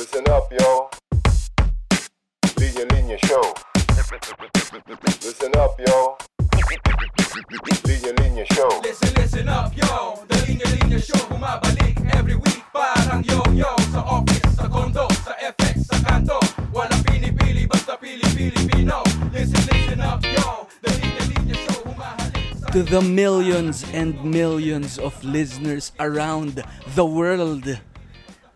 Listen up, yo. Linya Linya Show. Listen up, yo. Linya Linya Show. Listen, listen up, yo The Linya Linya Show bumabalik every week Parang yo-yo Sa office, sa condo, sa FX, sa kanto Walang pinipili, basta pili-Pilipino Listen, listen up, yo The Linya Linya Show humahalik to the millions and millions of listeners around the world.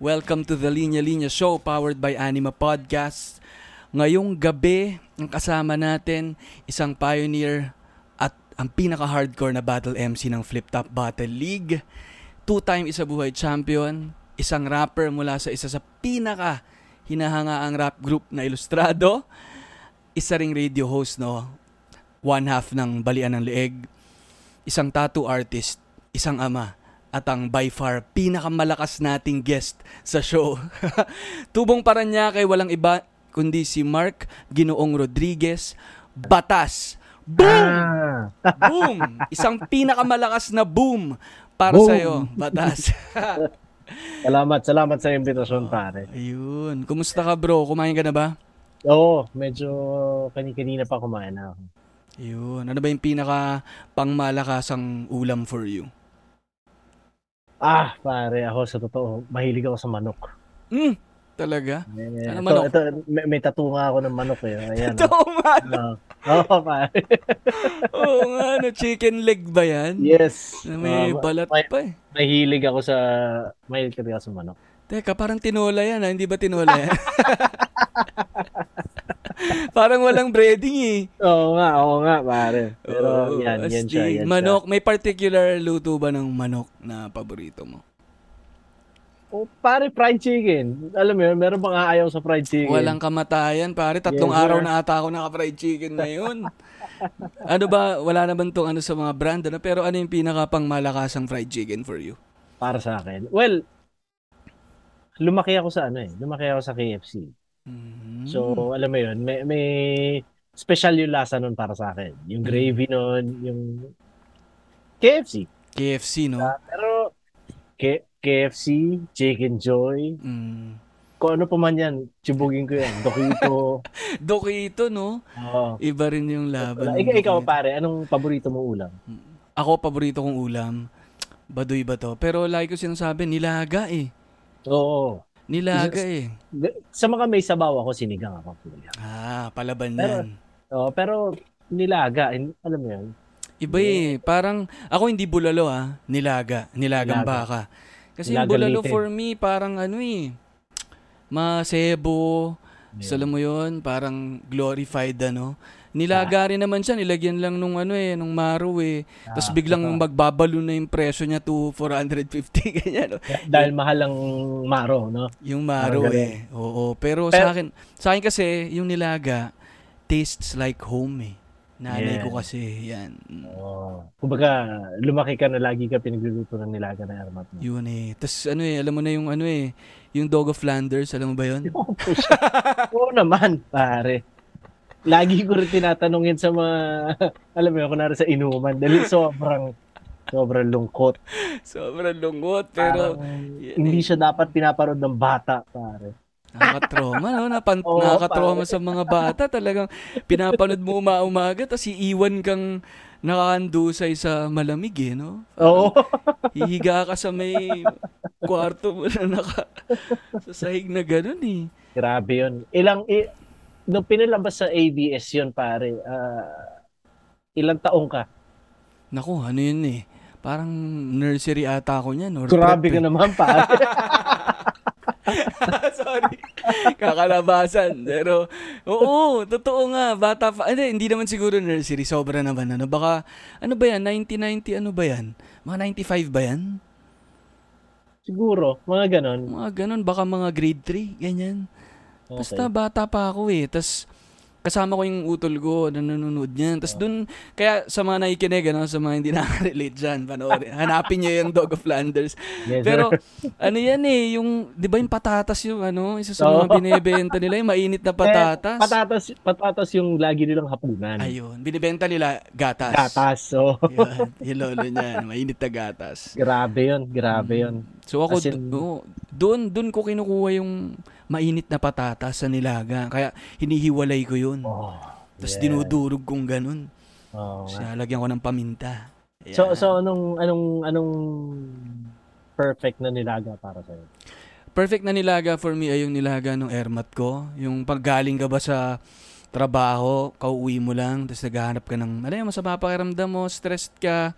Welcome to the Linya Linya Show powered by Anima Podcast. Ngayong gabi, ang kasama natin, isang pioneer at ang pinaka-hardcore na battle MC ng Flip Top Battle League. Two-time isa buhay champion, isang rapper mula sa isa sa pinaka hinahangaang rap group na Ilustrado, isa ring radio host, no? One half ng Balian ng Leeg, isang tattoo artist, isang ama, at ang by far pinakamalakas nating guest sa show. Tubong Paranaque walang iba kundi si Mark Ginoong Rodriguez, Batas. Boom! Boom! Isang pinakamalakas na boom para Boom! sa iyo, Batas. Salamat, salamat sa imbitasyon, pare. Ayun. Kumusta ka, bro? Kumain ka na ba? Oo, medyo kani-kanina pa kumain na ako. Ayun. Ano ba yung pinaka pangmalakasang ulam for you? Ah, pare, ako sa totoo, mahilig ako sa manok. Hmm, talaga? Eh, Ano ito, manok? ito, may, may tattoo nga ako ng manok eh. Ayan. Ito nga. oh. Oo, pare. Oo nga, no, chicken leg ba yan? yes. Na may Ah, balat may- pa eh. Mahilig ako sa, mahilig ako sa manok. Teka, parang tinola yan ha? Hindi ba tinola yan? parang walang breading eh. Oo nga, oo nga, pare. Pero Oo, yan, yan siya, yan Manok, may particular luto ba ng manok na paborito mo? siya. Oh, pare, fried chicken. Alam mo yun, meron bang aayaw sa fried chicken? Walang kamatayan, pare. Tatlong Yes, araw na ata ako naka-fried chicken ngayon. ano ba, wala naman tong ano sa mga brand, ano? pero ano yung pinaka pang malakasang fried chicken for you? Para sa akin. Well, lumaki ako sa ano eh. Lumaki ako sa KFC. Mhm. So, alam mo yun, may, may special yung lasa nun para sa akin. Yung gravy nun, yung KFC. KFC, no? Pero, K- KFC, Chicken Joy, Mm. kung ano pa man yan, chibugin ko yan. Dokito. Dokito, no? Oo. Iba rin yung laban. Ikaw, ikaw, pare, anong paborito mo ulam? Ako, paborito kong ulam, baduy ba to? Pero like ko sinasabi, nilaga eh. Oo. Nilaga eh. Sa mga may sabaw ako, sinigang ako. kuya. Ah, palaban Pero- yan. Oo, pero nilaga, alam mo yun? Iba eh. Parang, ako hindi bulalo ah. Nilaga. Nilagang Nilaga. baka. Kasi yung Nilaga bulalo lite. for me, parang ano eh. Masebo. Yeah. So, alam mo yun, parang glorified ano. Nilaga rin naman siya, nilagyan lang nung ano eh, nung maro eh. Tapos Ah, biglang totoo. magbabalo na yung presyo niya to 450, ganyan. no? Dahil mahal ang maro, no? Yung maro ganun. eh. Oo, pero, Pero- sa akin, sa akin kasi, yung nilaga, tastes like home eh. Nanay Yeah. ko kasi, yan. Mm. Oo. Kumbaga, lumaki ka na lagi ka pinagluluto ng nilaga na armat mo. Yun eh. Tapos ano eh, alam mo na yung ano eh, yung Dog of Flanders, alam mo ba yun? Oo naman, pare. Lagi ko rin tinatanungin sa mga, alam mo yun, kunwari sa inuman, dahil sobrang, sobrang lungkot. Sobrang lungot, pero Parang yan hindi siya dapat pinaparod ng bata, pare. nakakatrauma, no? Napan, Oo, nakakatrauma pare. sa mga bata. Talagang pinapanood mo uma-umaga, tapos iiwan kang nakakandusay sa malamig eh, no? Oo. Hihiga ka sa may kwarto mo na naka sa sahig na ganun eh. Grabe yun. Ilang, i, nung pinalabas sa ABS yun, pare, ah, ilang taong ka? Naku, ano yun eh. Parang nursery ata ako niyan. Or Grabe prep, ka eh. naman, pare. Sorry. Kakalabasan. Pero, oo, totoo nga. Bata pa. Hindi, hindi naman siguro nursery. Sobra naman. Ano, baka, ano ba yan? 1990, ano ba yan? Mga 95 ba yan? Siguro, mga ganon. Mga ganun. Baka mga grade 3. Ganyan. Basta bata pa ako eh. Tapos, kasama ko yung utol ko na nanonood niyan. Tapos dun, kaya sa mga nakikinig, ano, sa mga hindi nakaka-relate dyan, panoorin. Hanapin niyo yung Dog of Flanders. Yes, Pero, sir. ano yan eh, yung, di ba yung patatas yung ano, isa sa mga binebenta nila, yung mainit na patatas. Eh, patatas, patatas yung lagi nilang hapunan. Ayun, binibenta nila gatas. Gatas. So, Yun, yung lolo niya, mainit na gatas. grabe yun. Grabe yun. So ako, As in- do- oo, doon, doon ko kinukuha yung mainit na patatas sa nilaga. Kaya hinihiwalay ko yun. Oh, Tapos yeah. dinudurog kong ganun. Oo Tapos nalagyan ko ng paminta. So, Ayan. so anong, anong, anong perfect na nilaga para sa'yo? Perfect na nilaga for me ay yung nilaga ng airmat ko. Yung paggaling ka ba sa trabaho, kauwi mo lang, tapos naghahanap ka ng, ano yung masama pakiramdam mo, stressed ka,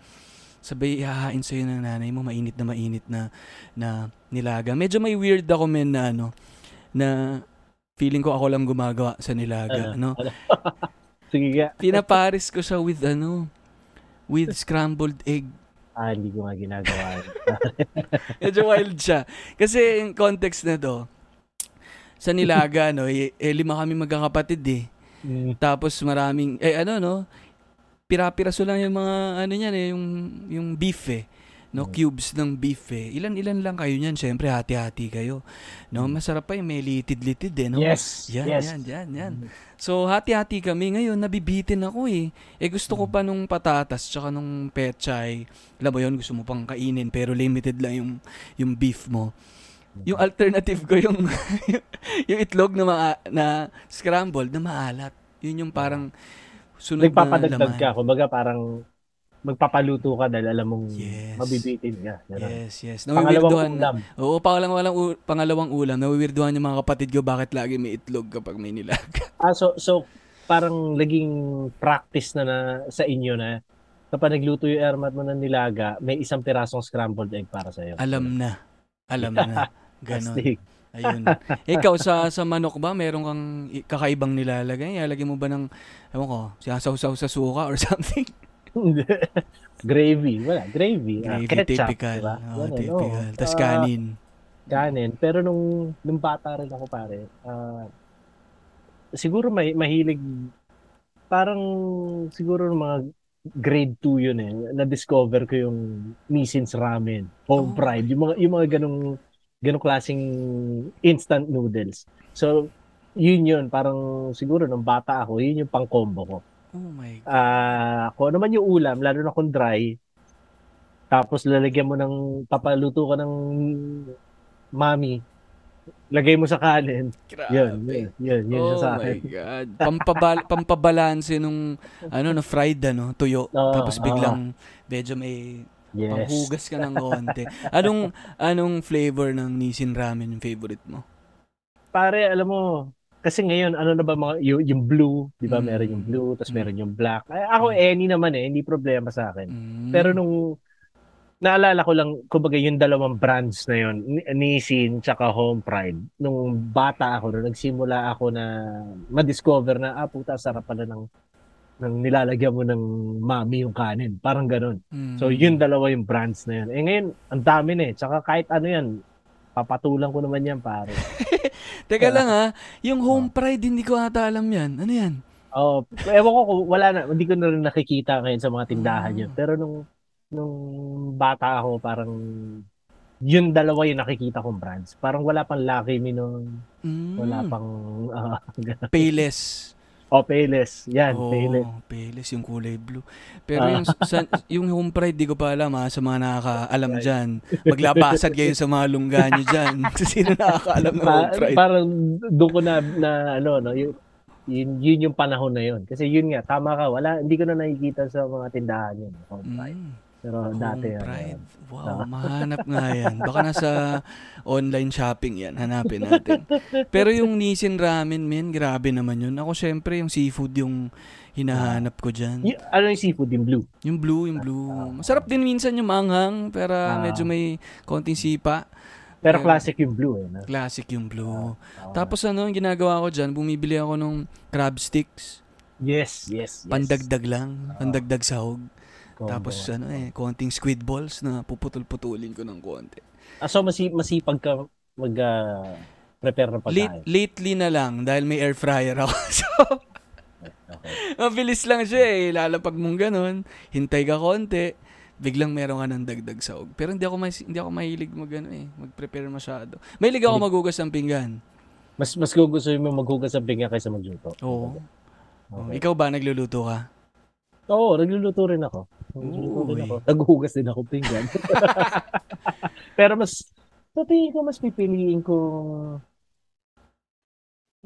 sabay ihahain sa'yo ng nanay mo, mainit na mainit na, na nilaga. Medyo may weird ako men na ano, na feeling ko ako lang gumagawa sa nilaga, no? Sige nga. Pinaparis ko siya with ano, with scrambled egg. Ah, hindi ko nga ginagawa. Medyo wild siya. Kasi yung context na to, sa Nilaga, no, eh, eh, lima kami magkakapatid eh. Mm. Tapos maraming, eh ano no, pira-piraso lang yung mga, ano yan eh, yung, yung beef eh. No, Mm. cubes ng beef eh. Ilan-ilan lang kayo niyan, syempre hati-hati kayo. No, masarap pa yung may litid-litid eh, no? Yes. Yan, yes. yan, yan, yan. So, hati-hati kami. Ngayon, nabibitin ako eh. Eh, gusto ko pa nung patatas tsaka nung pechay. Alam mo yun, gusto mo pang kainin pero limited lang yung, yung beef mo. Yung alternative ko yung, yung itlog na, maa- na scrambled na maalat. Yun yung parang sunod na Nagpapadagdag laman. ka. Kumbaga parang magpapaluto ka dahil alam mong Yes. mabibitin ka. Ganun. Yes, yes. Pangalawang ulam. Oo, pangalawang, u- pangalawang ulam. Nawiwirduhan yung mga kapatid ko bakit lagi may itlog kapag may nilaga. Ah, so, so parang naging practice na, na sa inyo na kapag nagluto yung airmat mo ng nilaga, may isang pirasong scrambled egg para sa'yo. Alam na. Alam na. Ganon. Ayun. Ikaw, sa, sa manok ba, meron kang kakaibang nilalagay? Ilalagay mo ba ng, ewan ko, sinasawsaw sa suka or something? Gravy. Wala, gravy. Ah, Gravy, ketchup, typical. diba? Oo, Ganun, typical. oo. Tapos Ah, kanin. kanin. Pero nung, nung bata rin ako pare, ah, siguro may mahilig, parang siguro mga grade 2 yun eh, na-discover ko yung Nissin's Ramen, Home Oh. Pride, yung mga, yung mga ganong, ganong klaseng instant noodles. So, yun yun, parang siguro nung bata ako, yun yung pang-combo ko. Oh my God. Ah, kung ano man yung ulam, lalo na kung dry, tapos lalagyan mo ng, papaluto ka ng mami, lagay mo sa kanin, Grabe. yun, yun, yun, yun oh sa my akin. God. Pampabal pampabalanse nung ano na fried ano, tuyo. Oo, Tapos biglang medyo may Yes. panghugas ka ng konti. Anong anong flavor ng Nissin ramen yung favorite mo? Pare, alam mo, kasi ngayon, ano na ba mga, yung, yung blue, di ba, Mm. meron yung blue, tapos Mm. meron yung black. Ay, ako, Mm. any naman eh, hindi problema sa akin. Mm. Pero nung naalala ko lang, kumbaga yung dalawang brands na yun, Ni- Nissin tsaka Home Pride. Nung bata ako, nung nagsimula ako na ma-discover na, ah puta, sarap pala ng, ng nilalagyan mo ng mami yung kanin. Parang ganun. Mm. So yun dalawa yung brands na yun. Eh ngayon, ang dami na eh. Tsaka kahit ano yan, papatulang ko naman yan pare. Teka lang ha, yung home pride hindi ko ata alam yan. Ano yan? Oh, ewan ko wala na, hindi ko na rin nakikita ngayon sa mga tindahan Ah. yun. Pero nung nung bata ako, parang yun dalawa yung nakikita kong brands. Parang wala pang Lucky Me noon. Mm. Wala pang uh, Payless. Oh, Payless. Yan, oh, Payless. Payless yung kulay blue. Pero Ah. yung sa, yung home pride di ko pa alam ha, sa mga nakakaalam diyan. Maglabasan kayo sa mga lungga nyo diyan. Sino nakakaalam ng home Pa- pride? parang doon ko na, na ano, no, yun, yun, yun yung panahon na yun. Kasi yun nga, tama ka, wala, hindi ko na nakikita sa mga tindahan yun. Home Pride. Mm. Pero Home dati, ano, Pride. Wow, mahanap nga yan. Baka nasa online shopping yan. Hanapin natin. Pero yung Nissin Ramen, men, grabe naman yun. Ako, syempre, yung seafood yung hinahanap ko dyan. y- ano yung seafood, yung blue? Yung blue, yung blue. Masarap din minsan yung manghang, pero Ah. medyo may konting sipa. Pero classic yung blue eh. No? Classic yung blue. Oo. Tapos ano, yung ginagawa ko dyan, bumibili ako ng crab sticks. yes, yes, yes. Pandagdag lang. Pandagdag sahog. Combo. Tapos ano eh, konting squid balls na puputol-putulin ko ng konti. Ah, so masi masipag ka mag ah, prepare ng Late, pagkain. lately na lang dahil may air fryer ako. so, Okay. mabilis lang siya eh. Lalapag mong ganun, hintay ka konti, biglang meron ka ng dagdag sahog. Pero hindi ako mas, hindi ako mahilig mag ano eh, mag-prepare masyado. Mahilig ako magugas ng pinggan. Mas mas gugustuhin mo maghugas ng pinggan kaysa magluto. Oo. Okay. Ikaw ba nagluluto ka? Oo, nagluluto rin ako. Ako. Naghuhugas din ako pinggan. Pero mas sa tingin ko mas pipiliin ko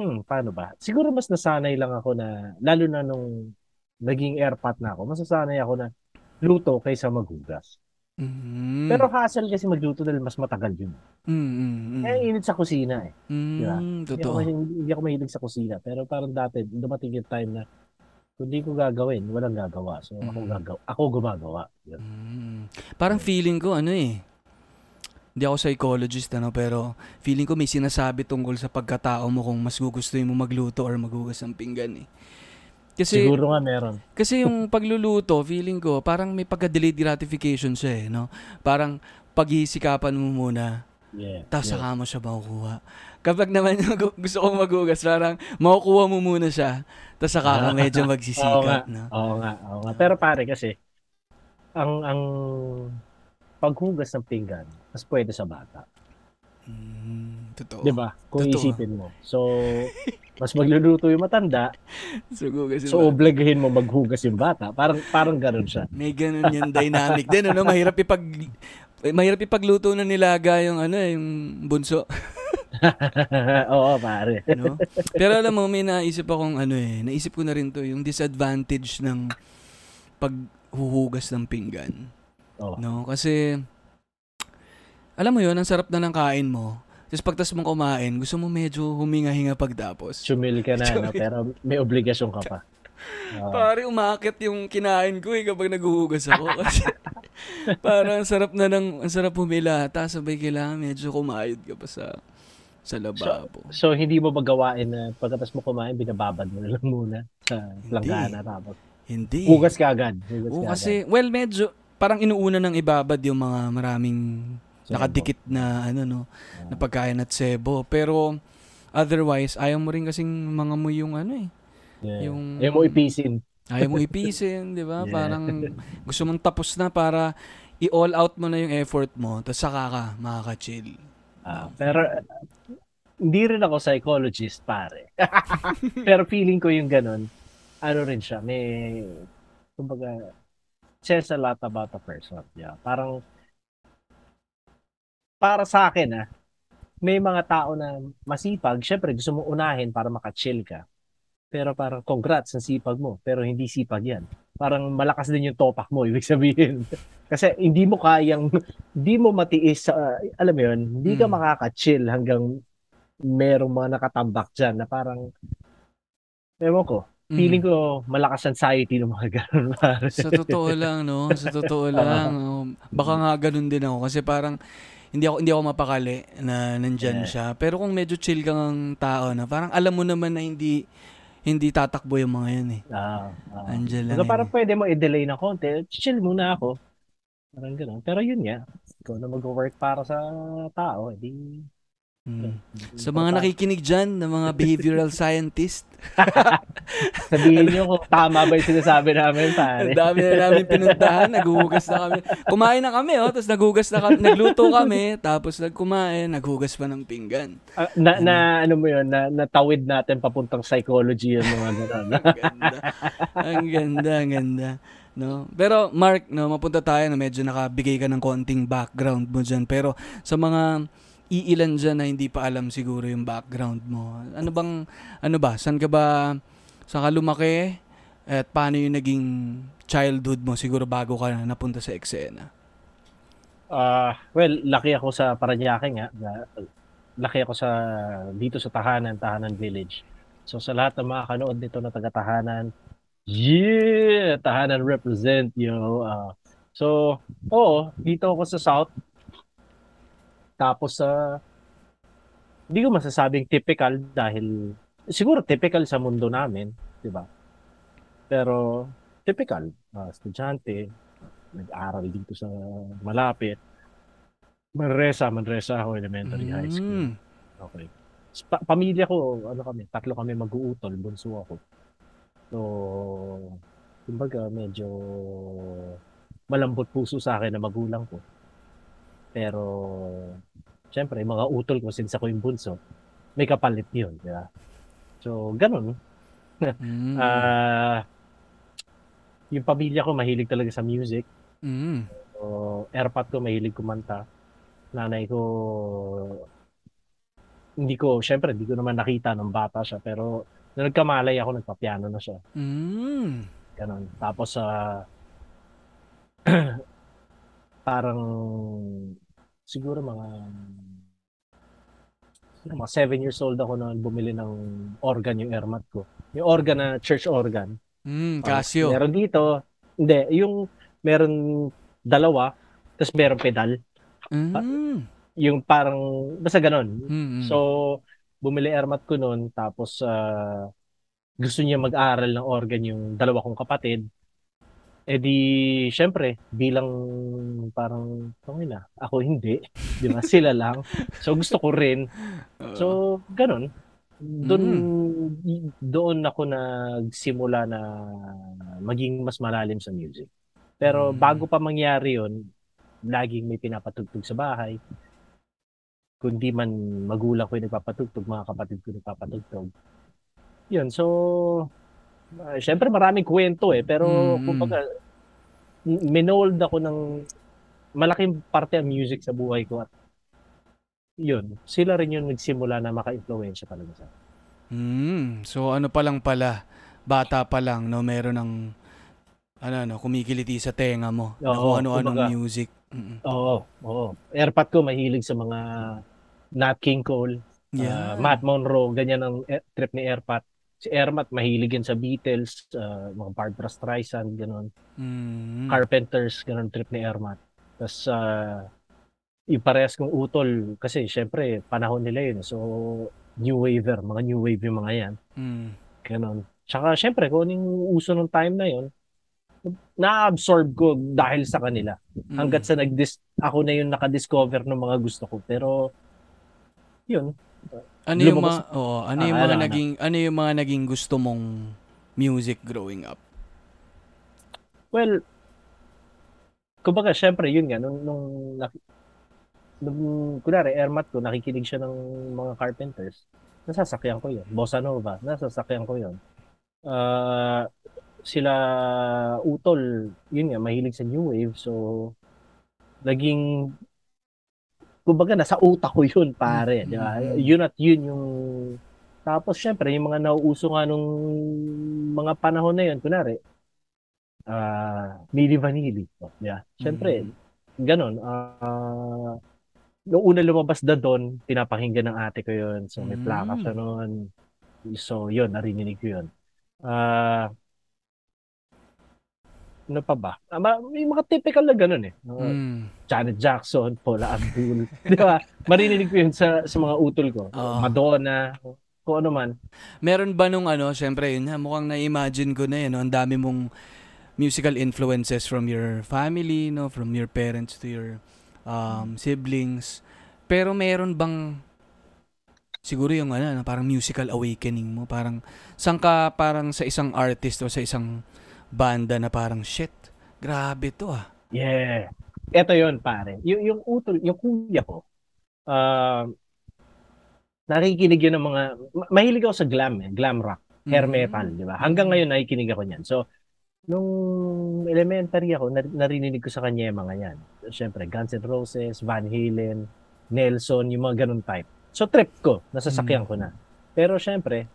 hmm, paano ba? Siguro mas nasanay lang ako na, lalo na nung naging airpat na ako, mas nasanay ako na luto kaysa maghugas. Mm. Pero hassle kasi magluto dahil mas matagal yun. mm, mm, mm. Kaya init sa kusina eh. Mm, diba? Hindi ako, totoo. hindi ako mahilig sa kusina. Pero parang dati, dumating yung time na kung di ko gagawin, walang gagawa. So ako, Mm. gagawa, ako gumagawa. Yun. Mm. Parang feeling ko ano eh. Hindi ako psychologist ano pero feeling ko may sinasabi tungkol sa pagkatao mo kung mas gugustuhin mo magluto or maghugas ng pinggan eh. Kasi Siguro nga meron. kasi yung pagluluto, feeling ko parang may pagka-delayed gratification siya eh, no? Parang paghihisikapan mo muna, Yeah. tapos yeah. saka mo siya makukuha. Kapag naman gu- gusto kong maghugas, parang makukuha mo muna siya, tapos saka ka medyo Oo nga. no? Oo nga, oo nga. Pero pare kasi, ang ang paghugas ng pinggan, mas pwede sa bata. Mm, totoo. 'Di ba? Kung Totoo. isipin mo. So, mas magluluto yung matanda, So, gugas so obligahin mo maghugas yung bata. Parang parang ganoon siya. May ganun yung dynamic din, ano? Mahirap ipag... eh, Mahirap ipagluto na nilaga yung ano eh, yung bunso, Oo, pare. no? Pero alam mo, may naisip akong ano eh, naisip ko na rin to, yung disadvantage ng paghuhugas ng pinggan. Oo. No? Kasi, alam mo yun, ang sarap na ng kain mo. Tapos pagtas mong kumain, gusto mo medyo huminga-hinga pagtapos. Chumil ka na, no? Chumil. pero may obligasyon ka pa. Oo. Pare, umakit yung kinain ko eh kapag naghuhugas ako. Kasi parang ang sarap na ng, ang sarap humila. Tapos sabay kailangan medyo kumayod ka pa sa sa lababo. So, hindi mo ba gawain na pagkatapos mo kumain, binababad mo na lang muna sa langgana tapos Hindi. hugas ka agad. Hugas Oo, ka kasi, well, medyo, parang inuuna ng ibabad yung mga maraming agad. nakadikit na, ano, no, na pagkain at sebo. Pero, otherwise, ayaw mo rin kasing mga mo yung, ano eh, Yeah. yung- Ayaw mo ipisin. ayaw mo ipisin, di ba? Yeah. Parang, gusto mong tapos na para i-all out mo na yung effort mo, tapos saka ka makaka-chill. Ah, pero hindi rin ako psychologist, pare. pero feeling ko yung ganun, ano rin siya, may, kumbaga, says a lot about a person. Yeah. Parang, para sa akin, ah, may mga tao na masipag, syempre gusto mo unahin para makachill ka. Pero parang congrats sa sipag mo, pero hindi sipag yan. Parang malakas din yung topak mo, ibig sabihin. Kasi hindi mo kayang, hindi mo matiis, sa alam mo yun, hindi ka Mm. makaka-chill hanggang merong mga nakatambak dyan na parang, ewan ko, Mm. feeling ko malakas anxiety ng mga ganun. Sa totoo lang, no? Sa totoo lang. oh. Baka nga ganun din ako. Kasi parang, hindi ako hindi ako mapakali na nandyan Yeah. siya. Pero kung medyo chill kang tao na, parang alam mo naman na hindi hindi tatakbo yung mga yan eh. Ah, ah. Andyan lang. So, parang eh. pwede mo i-delay na konti. Chill muna ako. Parang gano'n. Pero yun nga, ikaw na mag-work para sa tao. Hindi, Mm. Sa mga nakikinig dyan, ng mga behavioral scientist, Sabihin nyo kung tama ba yung sinasabi namin, pare. ang dami na namin pinuntahan, naghuhugas na kami. Kumain na kami, oh, tapos naghugas na kami, nagluto kami, tapos nagkumain, naghugas pa ng pinggan. Ah, na, na, ano mo yun, na, natawid natin papuntang psychology yung mga gano'n. ang ganda. Ang ganda, ang ganda. No? Pero Mark, no, mapunta tayo na medyo nakabigay ka ng konting background mo dyan. Pero sa mga iilan dyan na hindi pa alam siguro yung background mo. Ano bang, ano ba, saan ka ba, saan ka lumaki? At paano yung naging childhood mo siguro bago ka na napunta sa eksena? Ah, well, laki ako sa Paranaque nga. Laki ako sa dito sa Tahanan, Tahanan Village. So sa lahat ng mga kanood nito na taga-Tahanan, yeah, Tahanan represent, yo. Ah, so, oo, dito ako sa South. Tapos sa hindi ko masasabing typical dahil siguro typical sa mundo namin, 'di ba? Pero typical, ah, estudyante, nag-aral dito sa malapit. Manresa, Manresa ako elementary high school. Mm. Okay. Pa- pamilya ko, ano kami, tatlo kami mag-uutol, bunso ako. So, kumbaga medyo malambot puso sa akin na magulang ko. Pero, syempre, mga utol ko since ako yung bunso, may kapalit yun, di ba? So, ganun. Mm. Ah, yung pamilya ko mahilig talaga sa music. Mm. So, airpot ko mahilig kumanta. Nanay ko hindi ko, syempre, hindi ko naman nakita nung bata siya. Pero, nung nagkamalay ako, nagpa-piano na siya. Mm. Ganon. Tapos, sa parang, siguro mga, siguro mga seven years old ako noon bumili ng organ yung airmat ko. Yung organ na church organ. Mm, Casio. Meron dito, hindi, yung meron dalawa, tapos meron pedal. Mm. Yung parang, basta ganon. Mm. So, bumili airmat ko noon, tapos ah, gusto niya mag-aral ng organ yung dalawa kong kapatid. Eh di, syempre, bilang parang, okay na, ako hindi. Di ba? Sila lang. So, gusto ko rin. So, ganun. Doon, doon ako nagsimula na maging mas malalim sa music. Pero Mm. bago pa mangyari yon laging may pinapatugtog sa bahay. Kundi man magulang ko yung nagpapatugtog, mga kapatid ko nagpapatugtog. Yun, so, uh, syempre maraming kwento eh. Pero, Mm. kumbaga, minold ako ng malaking parte ang music sa buhay ko at yun, sila rin yung nagsimula na maka-influensya talaga sa akin. Mm. So ano pa lang pala, bata pa lang no, meron ng ano no, kumikiliti sa tenga mo. Oo, kung ano-anong music. Oo, oo. Airpot ko mahilig sa mga Nat King Cole, Yeah. ah, Matt Monroe, ganyan ang e- trip ni Airpot. Si Airmat mahilig yan sa Beatles, ah, mga Barbra Streisand, ganun. Mm. Carpenters, ganun trip ni Airmat. Tapos uh, yung parehas kong utol kasi syempre panahon nila yun. So new waver, mga new wave yung mga yan. Mm. Ganun. Tsaka syempre kung anong uso ng time na yun, na-absorb ko dahil sa kanila. Mm. Hanggat sa nag ako na yung nakadiscover ng mga gusto ko. Pero yun, ano yung mga oo, ano Ah, yung mga ano, ano? naging ano yung mga naging gusto mong music growing up? Well, kumbaga, syempre, yun nga, nung, nung, nung kunwari, airmat ko, nakikinig siya ng mga carpenters, nasasakyan ko yun. Bossa Nova, nasasakyan ko yun. Ah, sila Utol, yun nga, mahilig sa new wave, so, naging, kumbaga, nasa utak ko yun, pare. Di ba? Mhm. Yun at yun yung, tapos, syempre, yung mga nauuso nga nung mga panahon na yun, kunwari, ah Milli Vanilli. Oh, yeah. Siyempre, ganun. ah noong una lumabas na doon, pinapakinggan ng ate ko yun. So, may plaka siya noon. So, yun, narinig ko yun. Ah ano pa ba? Ma- may mga typical na ganun eh. Mm. Janet Jackson, Paula Abdul. Di ba? Marinig ko yun sa, sa mga utol ko. Oo. Madonna, kung ano man. Meron ba nung ano, syempre yun, ha, mukhang na-imagine ko na yun, no? ang dami mong musical influences from your family, no, from your parents to your um, siblings. Pero meron bang siguro yung ano, no, parang musical awakening mo, parang saan ka parang sa isang artist o sa isang banda na parang shit, grabe to ah. Yeah. Ito yon pare. Yung, yung utol, yung kuya ko, uh, nakikinig yun ng mga, ma- mahilig ako sa glam eh, glam rock, hair Mhm. metal, di ba? Hanggang ngayon nakikinig ako niyan. So, nung elementary ako, nar- narinig ko sa kanya yung mga yan. Siyempre, Guns N' Roses, Van Halen, Nelson, yung mga ganun type. So, trip ko, nasasakyan Mm. ko na. Pero syempre,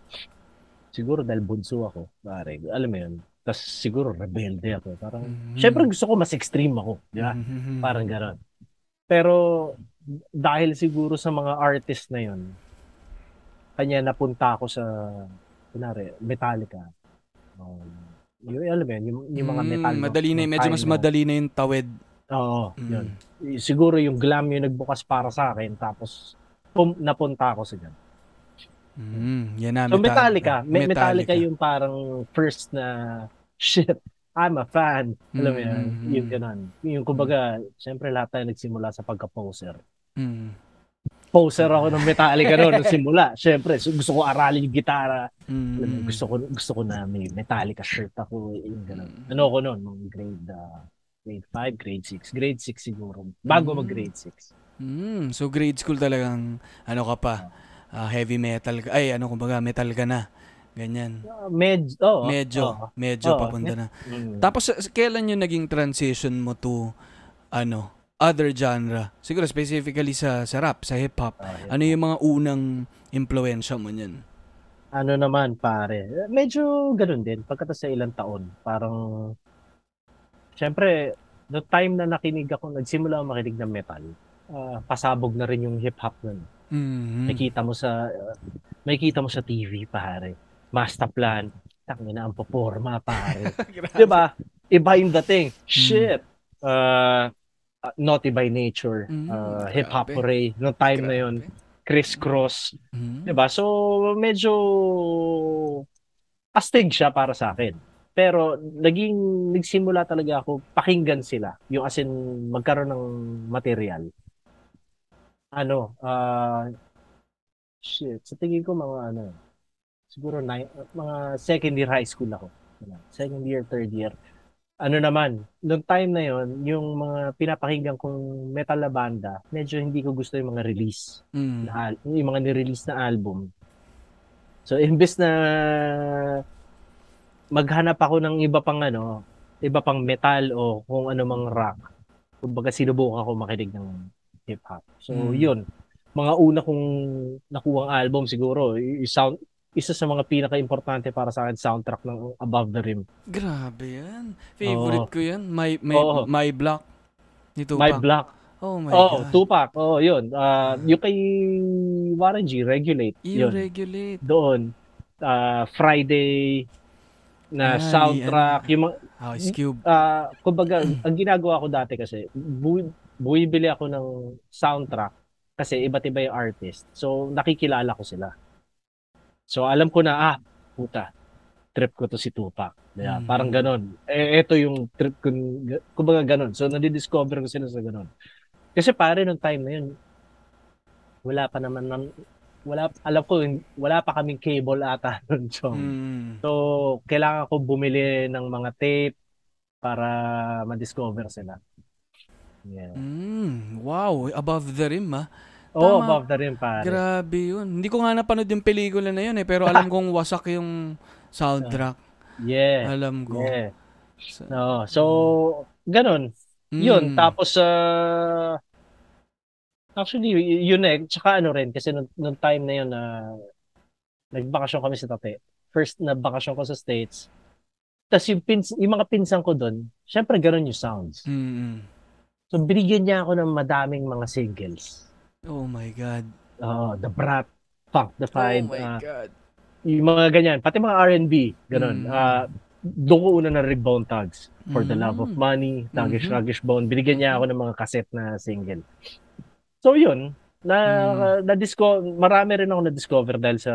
siguro dahil bunso ako, pare, alam mo yun, tapos siguro rebelde ako. Parang, Mhm. syempre gusto ko mas extreme ako, di ba? Mhm. Parang gano'n. Pero dahil siguro sa mga artist na yun, kanya napunta ako sa, kunwari, Metallica. Um, yung, alam yun, yung, yung mga Mm, metal. Madali na, medyo mas na- madali na yung tawid. Oo, Mm. yun. Siguro yung glam yung nagbukas para sa akin, tapos pum, napunta ako sa ganun. Mm, yan na, So Metal- Metallica, Me- Metallica yung parang first na shit, I'm a fan. Alam mo yun, Mm. yung ganun. Yung kumbaga, syempre lahat tayo nagsimula sa pagka-poser. Mm. Poser ako ng Metallica noon nung simula. Syempre, so gusto ko aralin yung gitara. Mm. Alam mo, gusto ko gusto ko na may Metallica shirt ako, yung ganun. Mm. Ano ko noon, mga grade uh, grade 5, grade 6. Grade 6 siguro. Bago Mm. mag grade 6. Mm, so grade school talagang ano ka pa, ah, heavy metal. Ay, ano kumbaga, metal ka na. Ganyan. Uh, med, oh, Medyo, medyo Oo, papunta na. Mm. Tapos kailan yung naging transition mo to ano, other genre? Siguro specifically sa, sa rap, sa hip-hop. Ano yung mga unang impluensya mo niyan? ano naman pare, medyo ganun din pagkatapos sa ilang taon. Parang syempre no time na nakinig ako, nagsimula ako makinig ng metal. ah, pasabog na rin yung hip hop nun. Mhm. Makita mo sa uh, makikita mo sa TV pare. Master plan, tangina ang poporma pare. 'Di ba? Iba yung dating. Shit. Uh, uh, Naughty by Nature, Mm, uh, Hip Hop. Ray, no time na Grabe. yon, Criss Cross, Mhm. 'Di ba? So medyo astig siya para sa akin. Pero naging nagsimula talaga ako pakinggan sila, yung as in magkaroon ng material. Ano, ah shit, sa tingin ko mga ano, siguro nine, mga second year high school ako. Second year, third year. Ano naman, noong time na yon, yung mga pinapakinggan kong metal na banda, medyo hindi ko gusto yung mga release Mm. na yung mga nirelease na album. So imbes na maghanap ako ng iba pang ano, iba pang metal o kung ano mang rock. Kumbaga sinubukan ako makinig ng hip hop. So Mm. yun, mga una kong nakuhang album siguro, y- y- sound isa sa mga pinaka-importante para sa akin soundtrack ng Above the Rim. Grabe yan. Favorite Oo. ko yan. My, my, Oo. my Block. Ni Tupac. My Black. Oh my Oh, God. Tupac. Oh, yun. Ah, yung kay Warren G, Regulate. You Yun. regulate. doon ah, Friday na Ah, soundtrack yung mga Ice Cube. ah, kumbaga ang ginagawa ko dati kasi bu- buibili ako ng soundtrack kasi iba't iba yung artist so nakikilala ko sila so alam ko na ah puta trip ko to si Tupac Diba? Mm. parang ganon eh eto yung trip ko kumbaga ganon so nadidiscover ko sila sa ganon kasi pare nung time na yun wala pa naman nan- wala alam ko wala pa kaming cable ata nun so Mm. So, kailangan ko bumili ng mga tape para ma-discover sila. Yeah. Mm. Wow. Above the rim, ah. Oh, Tama. above the rim, pare. Grabe yun. Hindi ko nga napanood yung pelikula na yun eh. Pero alam kong wasak yung soundtrack. Yeah. Alam ko. Yeah. Sa- No, so, ganun. Mm. Yun. Tapos, uh, actually, yun eh. Tsaka ano rin, kasi nung, nung time na yun na nagbakasyon kami sa Tate. First na bakasyon ko sa States. Tapos yung, pins, yung mga pinsan ko doon, syempre ganun yung sounds. Mm. So, binigyan niya ako ng madaming mga singles. Oh my God. Oh, The Brat, Funk the Five, oh my ah, God. yung mga ganyan, pati mga R&B, ganun. Mm. Ah, doon ko una na Rebound Tags, For the Love of Mm. Money, Tagish Mhm. Ruggish Bone. Binigyan niya ako ng mga cassette na single. So yun, na, Mm. na discover marami rin ako na-discover dahil sa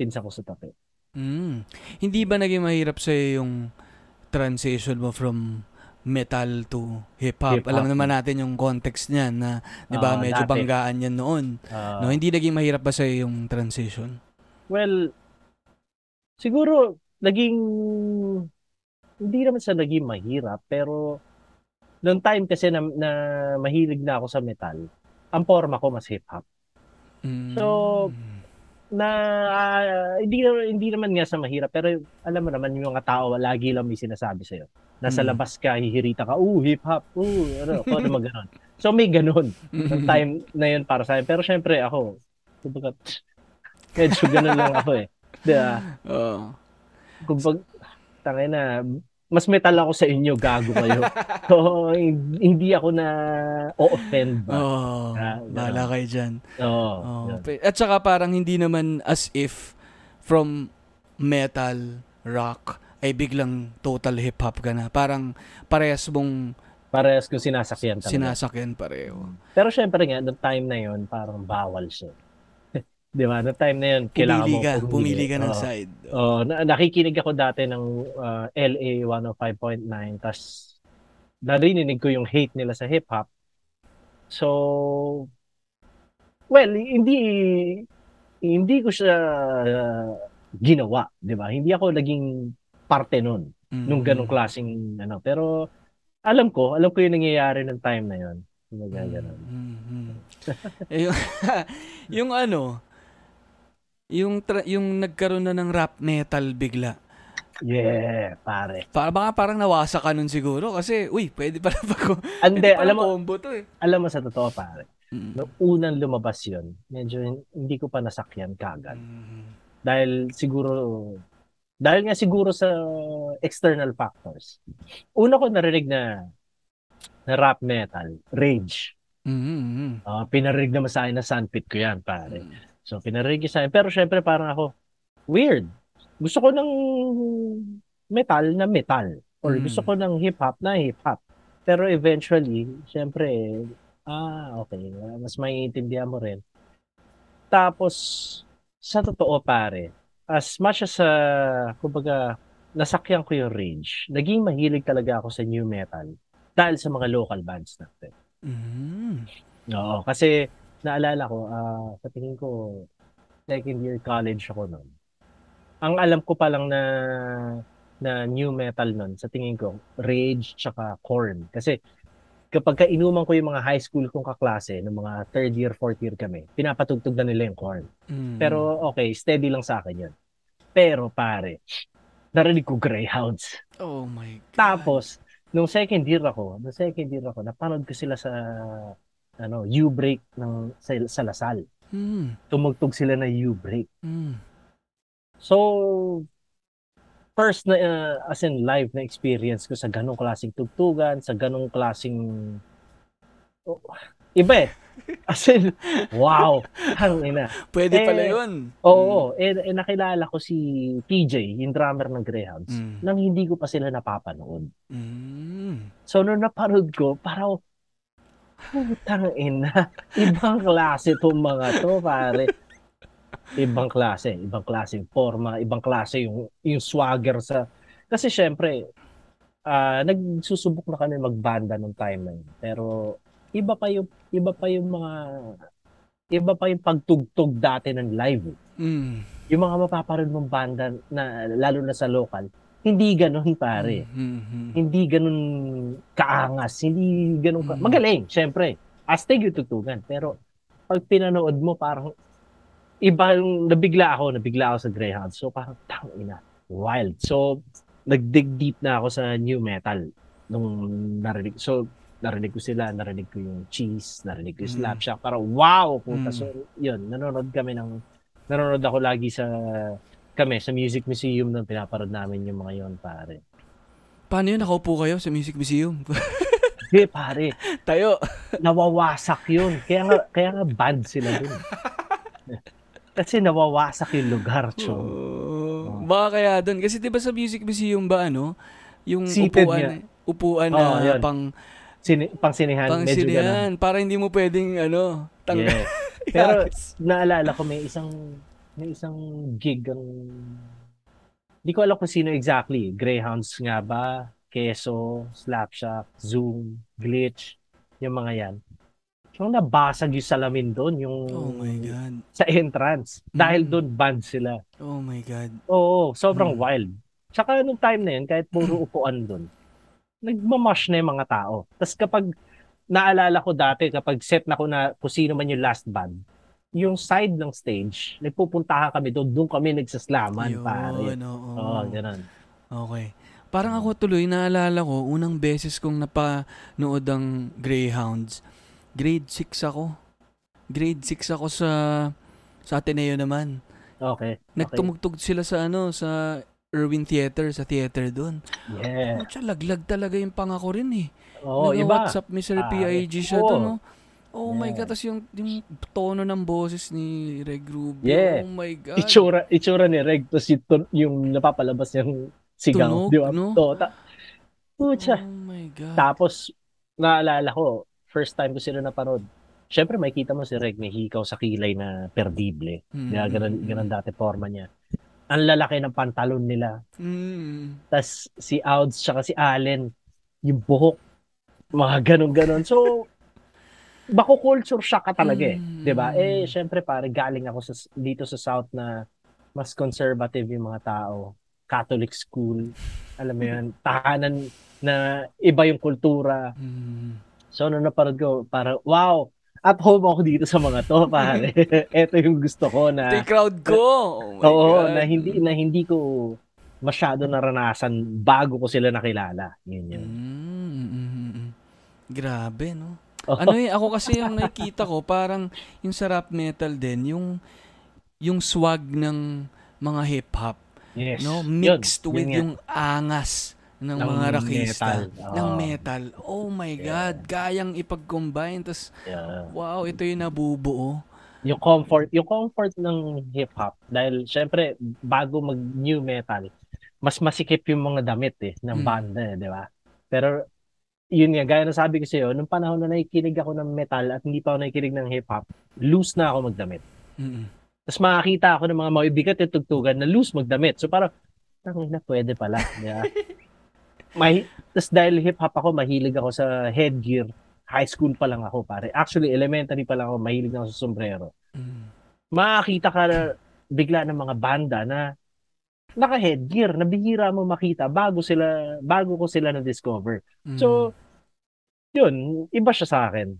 pinsa ko sa tape. Mm. Hindi ba naging mahirap sa yung transition mo from metal to hip-hop? Alam naman natin yung context niyan na, 'di ba, Ah, medyo dati. banggaan yan noon. Ah, no, hindi naging mahirap ba sa yung transition? Well, siguro naging hindi naman sa naging mahirap, pero noong time kasi na, na mahilig na ako sa metal, ang forma ko mas hip-hop. Mm. So, na ah, hindi naman hindi naman nga sa mahirap pero alam mo naman yung mga tao lagi lang may sinasabi sa Nasa Mm. labas ka, hihirita ka, "Ooh, hip hop." Ooh, ano, kung ano ganun. So may ganun ng time na yun para sa akin. Pero syempre ako, kumbaga medyo ganun lang ako eh. Diba? Oo. Kumbaga, tangay na, mas metal ako sa inyo, gago kayo. so, hindi ako na o-offend ba? Oo. Ah, bahala kayo dyan. Oo. Yun. Pe- At saka parang hindi naman as if from metal, rock, ay biglang total hip-hop ka na. Parang parehas mong Parehas kung sinasakyan talaga. sinasakyan pareho. Pero syempre nga, noong time na yon parang bawal siya. Di ba? Noong time na yun, kailangan Pumili mo ka, pumili ka ng Oo. side. Oo, na- nakikinig ako dati ng uh, LA 105.9 tas narinig ko yung hate nila sa hip-hop. So, well, hindi hindi ko siya uh, ginawa, di ba? Hindi ako naging parte nun, nung ganong Mm. klaseng ano. Pero alam ko, alam ko yung nangyayari ng time na yon. Kumbaga, ganun. Mhm. eh, yung, yung ano, yung tra- yung nagkaroon na ng rap metal bigla. Yeah, pare. Para baka parang nawasa ka nun siguro kasi, uy, pwede pala ba ko? Ande, pala alam mo, combo to eh. alam mo sa totoo, pare. Mm. Nung unang lumabas yun, medyo hindi ko pa nasakyan kagad. Mm. Dahil siguro, dahil nga siguro sa external factors. Una ko narinig na, na rap metal, rage. Mm. Uh, pinarinig naman sa akin na sandpit ko yan, pare. Mm. So, pinarinig sa akin. Pero syempre, parang ako, weird. Gusto ko ng metal na metal. Or Mm. gusto ko ng hip-hop na hip-hop. Pero eventually, syempre, ah, okay. Mas maiintindihan mo rin. Tapos, sa totoo, pare, as much as, uh, kumbaga, nasakyan ko yung range, naging mahilig talaga ako sa new metal dahil sa mga local bands natin. Mm. Oo, kasi naalala ko, ah, sa tingin ko, second year college ako noon. Ang alam ko pa lang na na new metal noon, sa tingin ko, Rage tsaka Korn. Kasi kapag kainuman ko yung mga high school kong kaklase, ng mga third year, fourth year kami, pinapatugtog na nila yung Korn. Mm. Pero okay, steady lang sa akin yun. Pero pare, narinig ko Greyhounds. oh my God. Tapos, nung second year ako, nung second year ako, napanood ko sila sa ano, U-break ng sa, sa Lasal. Mm. Tumugtog sila na U-break. Mm. So, first na uh, as in live na experience ko sa ganong klaseng tugtugan, sa ganong klaseng oh, iba eh. As in, wow, hangina. Pwede Eh, pala yun. Oo, eh, eh, nakilala ko si PJ, yung drummer ng Greyhounds, Mm. nang hindi ko pa sila napapanood. Mm. So, nung napanood ko, parang, putang ina, ibang klase itong mga to, pare. Ibang klase, ibang klase yung forma, ibang klase yung, yung swagger sa... Kasi syempre, ah nagsusubok na kami magbanda nung time na yun. Pero, iba pa yung, iba pa yung mga, iba pa yung pagtugtog dati ng live. eh. Mm. Yung mga mapaparoon mong banda, na, lalo na sa local, hindi ganun, pare Mm. hindi ganun kaangas, hindi ganun ka... Mm. Magaling, syempre. Astig yung tugtugan. Pero pag pinanood mo, parang iba yung nabigla ako, nabigla ako sa Greyhound. So parang, tangina, wild. So, nag-dig deep na ako sa new metal nung narinig. So, narinig ko sila, narinig ko yung Cheese, narinig ko yung Mm. Slapshot. Parang, wow! Puta. Mm. So, yun, nanonood kami ng, nanonood ako lagi sa, kami, sa Music Museum nung pinaparod namin yung mga yon pare. Paano yun? Nakaupo kayo sa Music Museum? Hindi, pare. Tayo. nawawasak yun. Kaya nga, kaya nga bad sila dun. Kasi nawawasak yung lugar, Oh. chong. Baka kaya doon. Kasi di ba sa Music Museum ba ano? Yung Seated upuan, nga. upuan Oo, na yun. pang, Sini, pang sinihan, pang medyo ganun. sinihan. Para hindi mo pwedeng ano, tanggal. Yeah. Pero naalala ko may isang may isang gig ang Hindi ko alam kung sino exactly. Greyhounds nga ba? Keso, Slapshot, Zoom, Glitch, yung mga yan. Yung nabasag yung salamin doon, yung oh my God. sa entrance. Dahil Mm. doon band sila. Oh my God. Oo, sobrang Mm. wild. Tsaka nung time na yun, kahit puro upuan doon, nagmamash na yung mga tao. Tapos kapag naalala ko dati, kapag set na ko na kung sino man yung last band, yung side ng stage, nagpupuntahan kami doon, doon kami nagsaslaman, Yun, pare. oo. Oo, ganun. Okay. Parang ako tuloy, naalala ko, unang beses kong napanood ang Greyhounds, grade 6 ako. Grade 6 ako sa sa Ateneo naman. Okay. okay. Nagtumugtog sila sa ano, sa Irwin Theater, sa theater doon. Yeah. Oh, tsaka laglag talaga yung pangako rin eh. Oo, iba. WhatsApp Mr. Pare. PIG siya Oo. doon, no? Oh my Yeah. God, tas yung, yung tono ng boses ni Reg Rubio. Yeah. Oh my God. Itsura, itsura ni Reg, tapos yung, yung napapalabas niyang sigaw. Tunog, di ba? no? To, ta- Pucha. Oh my God. Tapos, naalala ko, first time ko sila napanood. Siyempre, makikita mo si Reg may hikaw sa kilay na perdible. Mm, Kaya ganun, ganun dati forma niya. Ang lalaki ng pantalon nila. Mm. Tapos si Ouds tsaka si Allen, yung buhok, mga ganun-ganon. So, bako culture shock ka talaga eh. Mm. 'Di ba? Eh, syempre pare, galing ako sa, dito sa South na mas conservative yung mga tao. Catholic school. Alam mo yun, tahanan na iba yung kultura. Mm. So, nung naparod ko, parang, wow, at home ako dito sa mga to, pare. Ito yung gusto ko na, yung crowd ko. Oh oo, God. na hindi, na hindi ko, masyado naranasan bago ko sila nakilala. Yun yun. Mm, mm, mm, mm. Grabe, no? Oh. Ano eh, ako kasi yung nakikita ko, parang yung sa rap metal din, yung yung swag ng mga hip-hop, Yes. no? Yun, Mixed yun with nga. yung angas ng, Ng mga rakista. metal. Ng Oo. metal. Oh my God, kayang ipag-combine. Tapos, Yeah. wow, ito yung nabubuo. yung comfort, yung comfort ng hip hop dahil syempre bago mag new metal, mas masikip yung mga damit eh ng Mm. banda, eh, di ba? Pero yun nga, gaya na sabi ko sa'yo, nung panahon na nakikinig ako ng metal at hindi pa ako nakikinig ng hip hop, loose na ako magdamit. Mm-mm. Tapos makakita ako ng mga maibigat yung tugtugan na loose magdamit. So parang, tangin na pwede pala. Ba? May, tapos dahil hip hop ako, mahilig ako sa headgear. High school pa lang ako, pare. Actually, elementary pa lang ako, mahilig ako sa sombrero. Mm. Makakita ka na bigla ng mga banda na naka-headgear, na bihira mo makita bago sila, bago ko sila na-discover. Mm. So, yun, iba siya sa akin.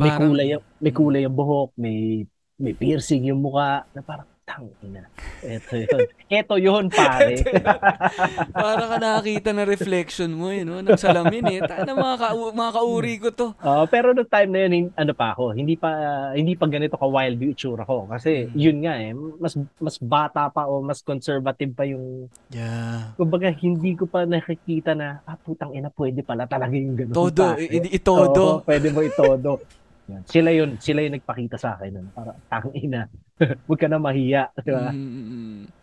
May Parang- kulay, yung- may kulay yung buhok, may may piercing yung muka, na parang tangina. Ito yun. Ito yun, pare. Para ka nakakita ng reflection mo eh, no? Ng salamin eh. Tayo na mga, ka- mga kauri ko to. Ah, pero no time na yun, ano pa ako, hindi pa hindi pa ganito ka wild yung itsura ko kasi Mm. yun nga eh, mas mas bata pa o mas conservative pa yung Yeah. kumbaga hindi ko pa nakikita na ah putang ina pwede pala talaga yung ganun. Todo, pare. i- i- itodo. Oo, pwede mo itodo. Yan. Sila yun, sila yung nagpakita sa akin nun. Para tang ina. Huwag ka na mahiya, di ba? Mm, mm,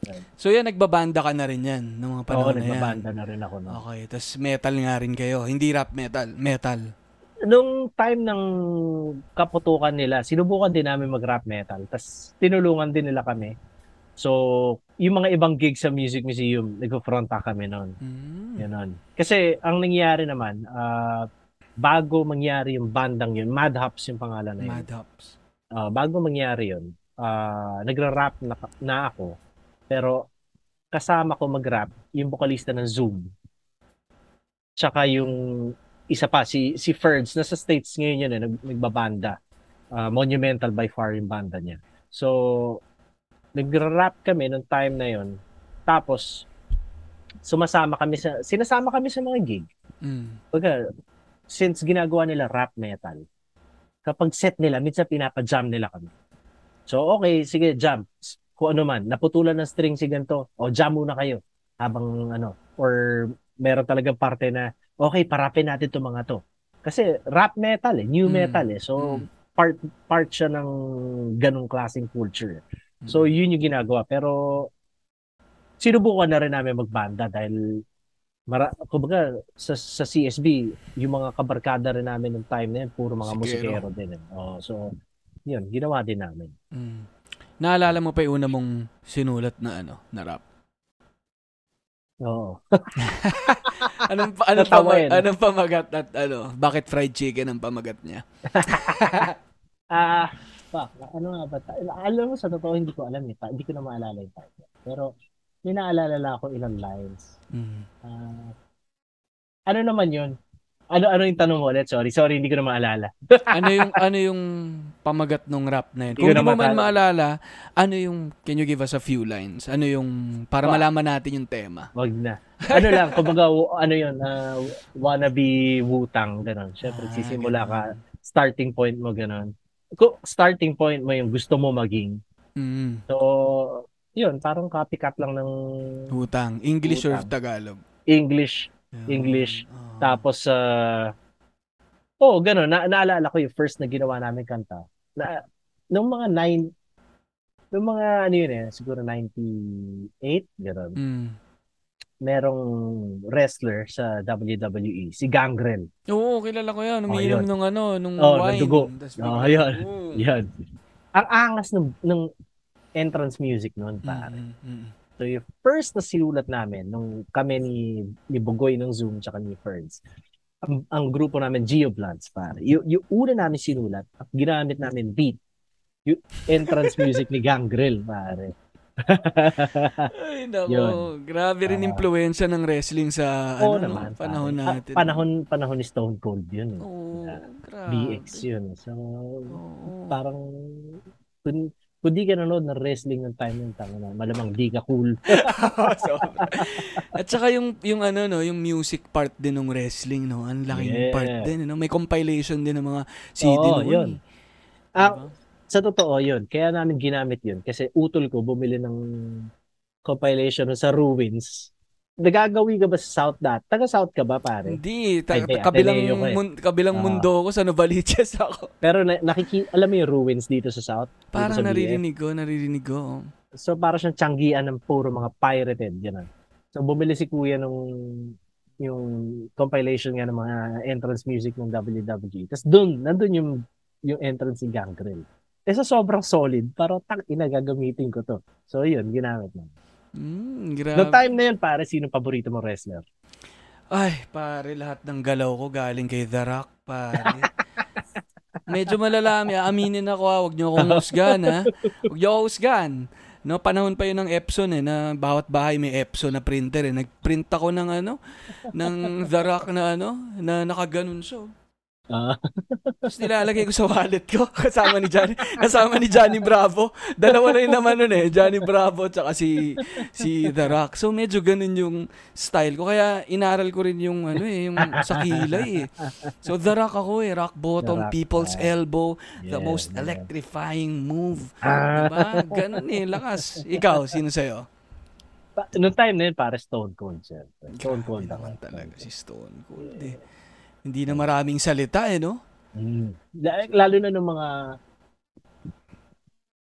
mm. So yan, nagbabanda ka na rin yan ng mga Oo, panahon na yan. nagbabanda na rin ako. No? Okay, tapos metal nga rin kayo. Hindi rap metal, metal. Nung time ng kaputukan nila, sinubukan din namin mag-rap metal. Tapos tinulungan din nila kami. So, yung mga ibang gigs sa Music Museum, nag-fronta kami noon. Mm. Ganon. Kasi ang nangyari naman, ah, bago mangyari yung bandang yun, Madhops yung pangalan na yun. Madhops. Ah, bago mangyari yun, ah, nagra-rap na, na ako. Pero kasama ko mag-rap yung vocalista ng Zoom. Tsaka yung isa pa, si, si Ferds, nasa States ngayon yun, eh, nag, nagbabanda. Ah, monumental by far yung banda niya. So, nagra-rap kami nung time na yun. Tapos, sumasama kami sa, sinasama kami sa mga gig. Mm. Pagka, since ginagawa nila rap metal, kapag set nila, minsan pinapa-jam nila kami. So, okay, sige, jam. Kung ano man, naputulan ng string si ganito, o jam muna kayo. Habang ano, or meron talagang parte na, okay, parapin natin itong mga to. Kasi rap metal eh, new Mm. metal eh. So, Mm. part part siya ng ganong klaseng culture. So, Mm. yun yung ginagawa. Pero, sinubukan na rin namin magbanda dahil mara, kumbaga, sa, sa CSB, yung mga kabarkada rin namin ng time na yun, puro mga Musikero. musikero din. Eh. Oh, so, yun, ginawa din namin. Mm. Naalala mo pa yung una mong sinulat na ano, na rap? Oo. Anong, pa- anong, pama- yun. anong pamagat at ano, bakit fried chicken ang pamagat niya? Ah, fuck, ano nga ba? ta- Alam mo, sa totoo, hindi ko alam eh. Hindi ko na maalala yung title. Pero, may naalala ako ilang lines. Mm. Ah, ano naman yun? Ano ano yung tanong mo ulit? Sorry, sorry, hindi ko na maalala. ano yung ano yung pamagat nung rap na yun? Hindi Kung ko di na mo man maalala, ano yung can you give us a few lines? Ano yung para Wa- malaman natin yung tema? Wag na. Ano lang, kumbaga, ano yun, ah, wannabe Wutang, gano'n. Siyempre, Ah, sisimula ka, ganun. starting point mo, gano'n. Kung starting point mo yung gusto mo maging. Mm. So, yun, parang copycat lang ng Hutang. English or Hutang. Tagalog? English. Yun. English. Ah. Tapos, uh, oh, gano'n. Na, naalala ko yung first na ginawa namin kanta. Na, nung mga nine, nung mga ano yun eh, siguro 98, gano'n. Mm. Merong wrestler sa WWE, si Gangrel. Oo, kilala ko yan. Oh, Umiinom yun. nung ano, nung Oh, wine. ng dugo. Tas Oh, yun. Yan. Ang angas ng, ng entrance music noon, pare. Mm, mm, mm. So, yung first na sinulat namin, nung kami ni, ni Bugoy ng Zoom tsaka ni Ferds, ang, ang grupo namin, Geobloods, pare. Yung, yung una namin sinulat, at ginamit namin beat, yung entrance music ni Gangrel, pare. Ay, nako. Yun. Grabe rin Ah. influensya ng wrestling sa ano, no, naman. panahon pare. Ah, natin. panahon, panahon ni Stone Cold yun. Eh. Oo, Ah, grabe. BX yun. So, Oo. parang, kun, kung di ka nanonood ng wrestling ng time ng na, malamang di ka cool. Sobra. At saka yung yung ano no, yung music part din ng wrestling no, ang laking Yeah. part din no. May compilation din ng mga CD Oo, noon. yun. eh. Ah, Diba? sa totoo yun, kaya namin ginamit yun. Kasi utol ko bumili ng compilation sa Ruins. Nagagawi ka ba sa South dat? Taga South ka ba, pare? Hindi, ta- Ay, kabilang ko eh. mun- kabilang Ah. mundo ako sa Novaliches ako. Pero na, nakiki, alam mo yung Ruins dito sa South? Parang naririnig ko, naririnig ko. So, para siyang tiyanggian ng puro mga pirated. Yan So, bumili si Kuya nung yung compilation nga ng mga entrance music ng WWE. Tapos doon, nandun yung, yung entrance ni Gangrel. Eh, sa sobrang solid, parang tang ina gagamitin ko to. So, yun, ginamit mo. Mm, Noong grabe. time na yun, pare, sino paborito mong wrestler? Ay, pare, lahat ng galaw ko galing kay The Rock, pare. Medyo malalami. Aminin ako, ha. Huwag niyo akong husgan, ha. Huwag niyo ako husgan. No, panahon pa yun ng Epson eh, na bawat bahay may Epson na printer eh. Nag-print ako ng ano, ng The Rock na ano, na nakaganon siya. Ah, Tapos nilalagay ko sa wallet ko kasama ni Johnny, kasama ni Johnny Bravo. Dalawa na yun naman nun eh, Johnny Bravo tsaka si si The Rock. So medyo ganun yung style ko kaya inaral ko rin yung ano eh, yung sa kilay eh. So The Rock ako eh, rock bottom, The Rock, people's ah. elbow, the Yeah, most yeah. electrifying move. Ah. Diba? Ganun eh, lakas. Ikaw, sino sa'yo? pa- noong time na yun, pare, Stone Cold, sir. Stone Cold ako. talaga si Stone Cold eh. Hindi na maraming salita eh, no? Mm. La- Lalo na nung mga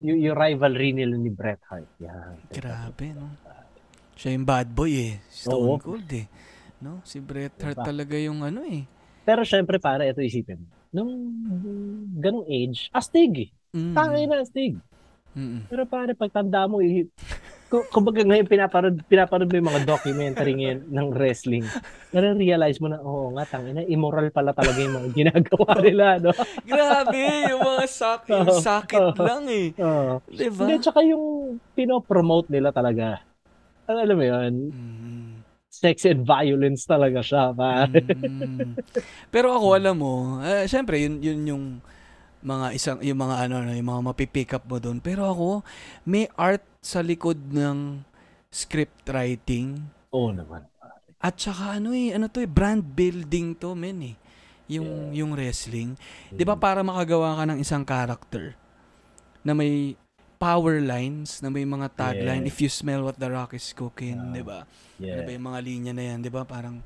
yung, yung rivalry nila ni Bret Hart. Yan. Grabe, no? Siya yung bad boy eh. Stone Oo. Cold eh. No? Si Bret Hart Diba? talaga yung ano eh. Pero syempre, pare, ito isipin. Nung ganong age, astig eh. Mm. Tangay na astig. Mm-mm. Pero pare, pagtanda mo, eh, kumbaga ngayon pinaparod, pinaparod mo yung mga documentary ngayon ng wrestling. Nare-realize mo na, oo nga, tangina, immoral pala talaga yung mga ginagawa nila, no? Grabe, yung mga sak yung Oo. sakit Oo. lang eh. Oo. Diba? Hindi, tsaka yung pinopromote nila talaga. Ano, alam mo yun? Mm. Sex and violence talaga siya, pare. Mm. Pero ako alam mo, eh, syempre yun yun yung mga isang yung mga ano yung mga mapipick up mo doon. Pero ako may art sa likod ng script writing Oo naman. at saka ano eh ano to eh brand building to men eh. Yung yung wrestling. 'Di ba para makagawa ka ng isang character na may power lines, na may mga tagline, Yeah. if you smell what the rock is cooking, Ah, 'di ba? Ano Yeah. ba yung mga linya na yan, 'di ba? Parang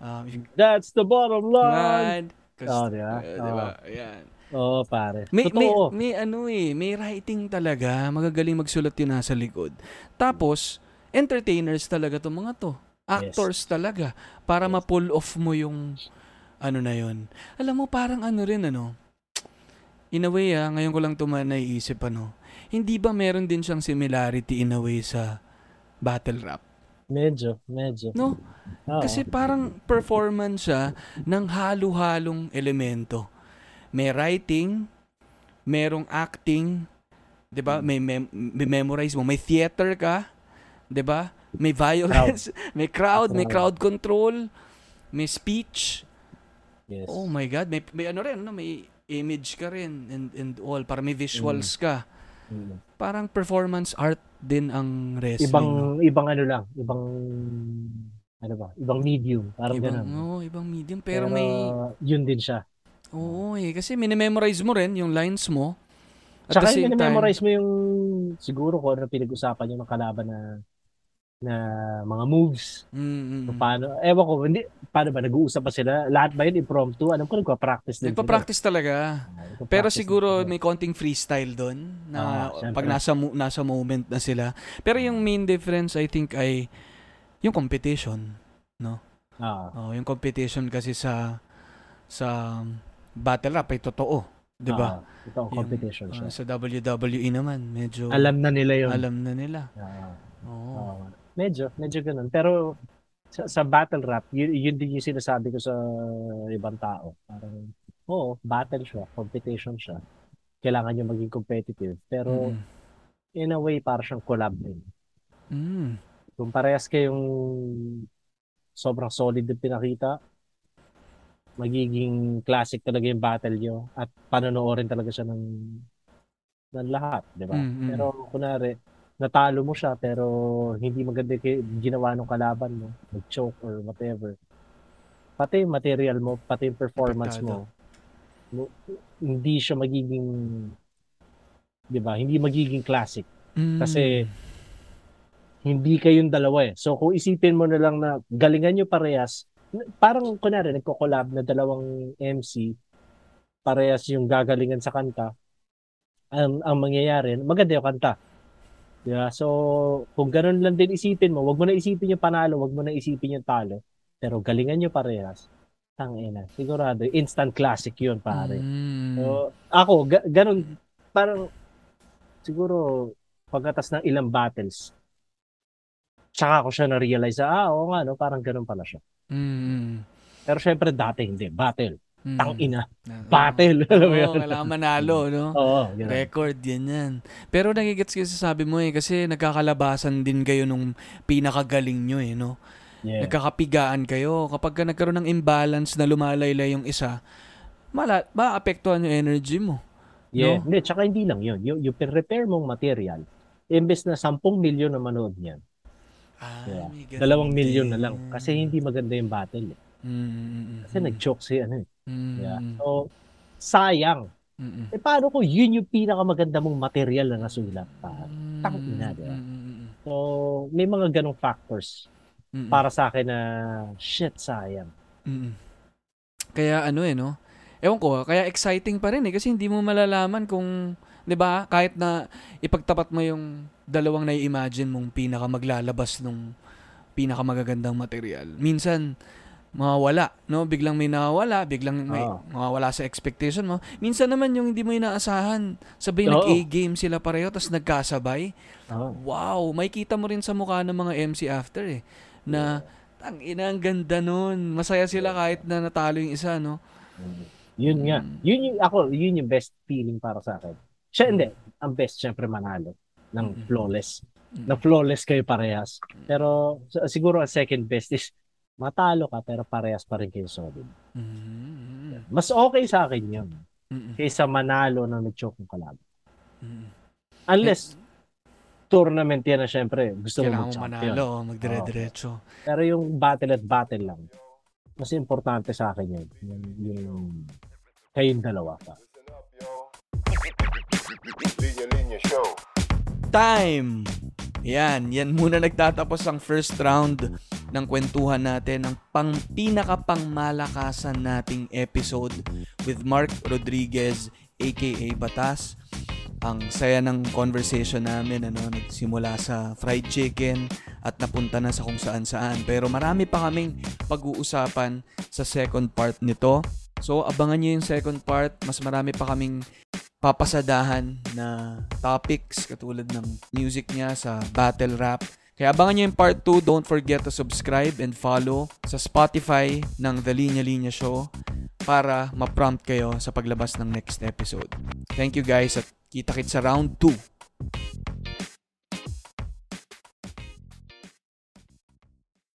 um, That's the bottom line. Cause, Oh, ba? uh, di ba? Ayan. Oo, pare. May, may, Totoo. may ano eh, may writing talaga. Magagaling magsulat yun nasa likod. Tapos, entertainers talaga to mga to. Actors talaga. Para Yes. ma-pull off mo yung ano na yun. Alam mo, parang ano rin ano. In a way ah, ngayon ko lang ito naiisip ano. Hindi ba meron din siyang similarity in a way sa battle rap? Medyo, medyo. No? Oo. Kasi parang performance siya ng halo-halong elemento. May writing, merong acting, 'di ba? May, mem- may memorize mo, may theater ka, 'di ba? May violence, may crowd, may crowd control, may speech. yes. Oh my god, may may ano rin, no? may image ka rin and and all, para may visuals ka. Mm. Parang performance art din ang wrestling. Ibang, no? ibang ano lang. Ibang, ano ba? Ibang medium. Parang ibang, ganun. oh, ibang medium pero, may Yun din siya. Oo eh, kasi minimemorize mo rin yung lines mo. At Tsaka the same yung time, memorize mo yung, siguro kung ano pinag-usapan yung mga kalaban na na mga moves. mm, mm, Kung paano, ewan ko, hindi, paano ba, nag-uusap pa sila? Lahat ba yun impromptu? Alam ko, nagpa-practice din Nagpa-practice talaga. sila. Nagpa-practice Pero din siguro may konting freestyle doon na Ah, pag nasa nasa moment na sila. Pero yung main difference I think ay yung competition, no? Ah, Oh, yung competition kasi sa sa battle rap ay totoo, 'di ba? ah, ito competition Yung, siya. ah, sa WWE naman, medyo Alam na nila yun. alam na nila. Ah, Oo. ah, medyo, medyo ganun. Pero sa, sa battle rap, yun, yun din yung sinasabi ko sa ibang tao. Parang, oo, battle siya, competition siya. Kailangan nyo maging competitive. Pero Mm. in a way, para siyang collab din. Mm. Kung parehas kayong sobrang solid yung pinakita, magiging classic talaga yung battle nyo at panonoorin talaga siya ng ng lahat, di ba? Mm, mm. Pero kunwari, natalo mo siya pero hindi maganda yung ginawa ng kalaban mo, nag-choke or whatever. Pati yung material mo, pati yung performance mo, mo- hindi siya magiging 'di ba? Hindi magiging classic Mm. kasi hindi kayong dalawa eh. So kung isipin mo na lang na galingan nyo parehas, parang kunwari nagko-collab na dalawang MC, parehas yung gagalingan sa kanta, ang, ang mangyayari, maganda yung kanta. Yeah, so kung ganun lang din isipin mo, wag mo na isipin yung panalo, wag mo na isipin yung talo, pero galingan nyo parehas. Tangina, sigurado instant classic 'yun, pare. Mm. So, ako, ga- ganun, parang, siguro, pagkatas ng ilang battles, tsaka ko siya na-realize, ah, oo nga, no, parang ganun pala siya. Mm. Pero syempre, dati hindi. Battle. Mm. Tang ina. Oo. Battle. Alam mo Oo, yun? kailangan manalo, no? Oo, ganun. Record, yan yan. Pero nagigets kasi sabi mo eh, kasi nagkakalabasan din kayo nung pinakagaling nyo eh, no? Yeah. Nagkakapigaan kayo. Kapag ka nagkaroon ng imbalance na lumalaylay yung isa, mala, maapektuhan yung energy mo. yeah. no? Hindi, tsaka hindi lang yun. Yung, yung repair mong material, imbes na 10 milyon na manood niyan, Ah, ganun dalawang din. na lang. Kasi hindi maganda yung battle. Eh. Mm, mm, mm, Kasi nag-choke si ano eh. Mm, Yeah. So, sayang. mm, mm. Eh, paano kung yun yung pinakamaganda mong material na nasulat? Pa? Tangina, di ba? Mm, mm, mm, So, may mga ganong factors mm, mm. para sa akin na shit, sayang. Mm. Kaya ano eh, no? Ewan ko, kaya exciting pa rin eh kasi hindi mo malalaman kung, 'di ba? Kahit na ipagtapat mo yung dalawang nai-imagine mong pinaka maglalabas nung pinaka magagandang material. Minsan mawawala, no? Biglang may nawawala, biglang may Oo. mawawala sa expectation mo. Minsan naman yung hindi mo inaasahan, sabay Oo. nag-A-game sila pareho tapos nagkasabay. Oh. Wow, may kita mo rin sa mukha ng mga MC after eh na ang ina ang ganda nun. Masaya sila kahit na natalo yung isa, no? Yun nga. Mm. Yun yung, ako, yun yung best feeling para sa akin. Siya, hindi. Ang best, syempre, manalo ng flawless. Na flawless kayo parehas. Pero, siguro ang second best is matalo ka pero parehas pa rin kayo solid. Mm. Mas okay sa akin yun kaysa manalo na nag-choke ng kalaban. Mm. Unless, tournament yan na syempre, gusto mo Kailangan mo mag-champion. manalo, magdire-diretso. Pero yung battle at battle lang, mas importante sa akin yun. Yung, yung kayong dalawa pa. Linya Linya Show. Time! Yan, yan muna nagtatapos ang first round ng kwentuhan natin, ang pang pinaka pangmalakasan nating episode with Mark Rodriguez aka Batas. Ang saya ng conversation namin, ano, nagsimula sa fried chicken at napunta na sa kung saan saan. Pero marami pa kaming pag-uusapan sa second part nito. So, abangan nyo yung second part. Mas marami pa kaming papasadahan na topics katulad ng music niya sa battle rap. Kaya abangan nyo yung part 2. Don't forget to subscribe and follow sa Spotify ng The Linya Linya Show para ma-prompt kayo sa paglabas ng next episode. Thank you guys at kita-kits sa round 2.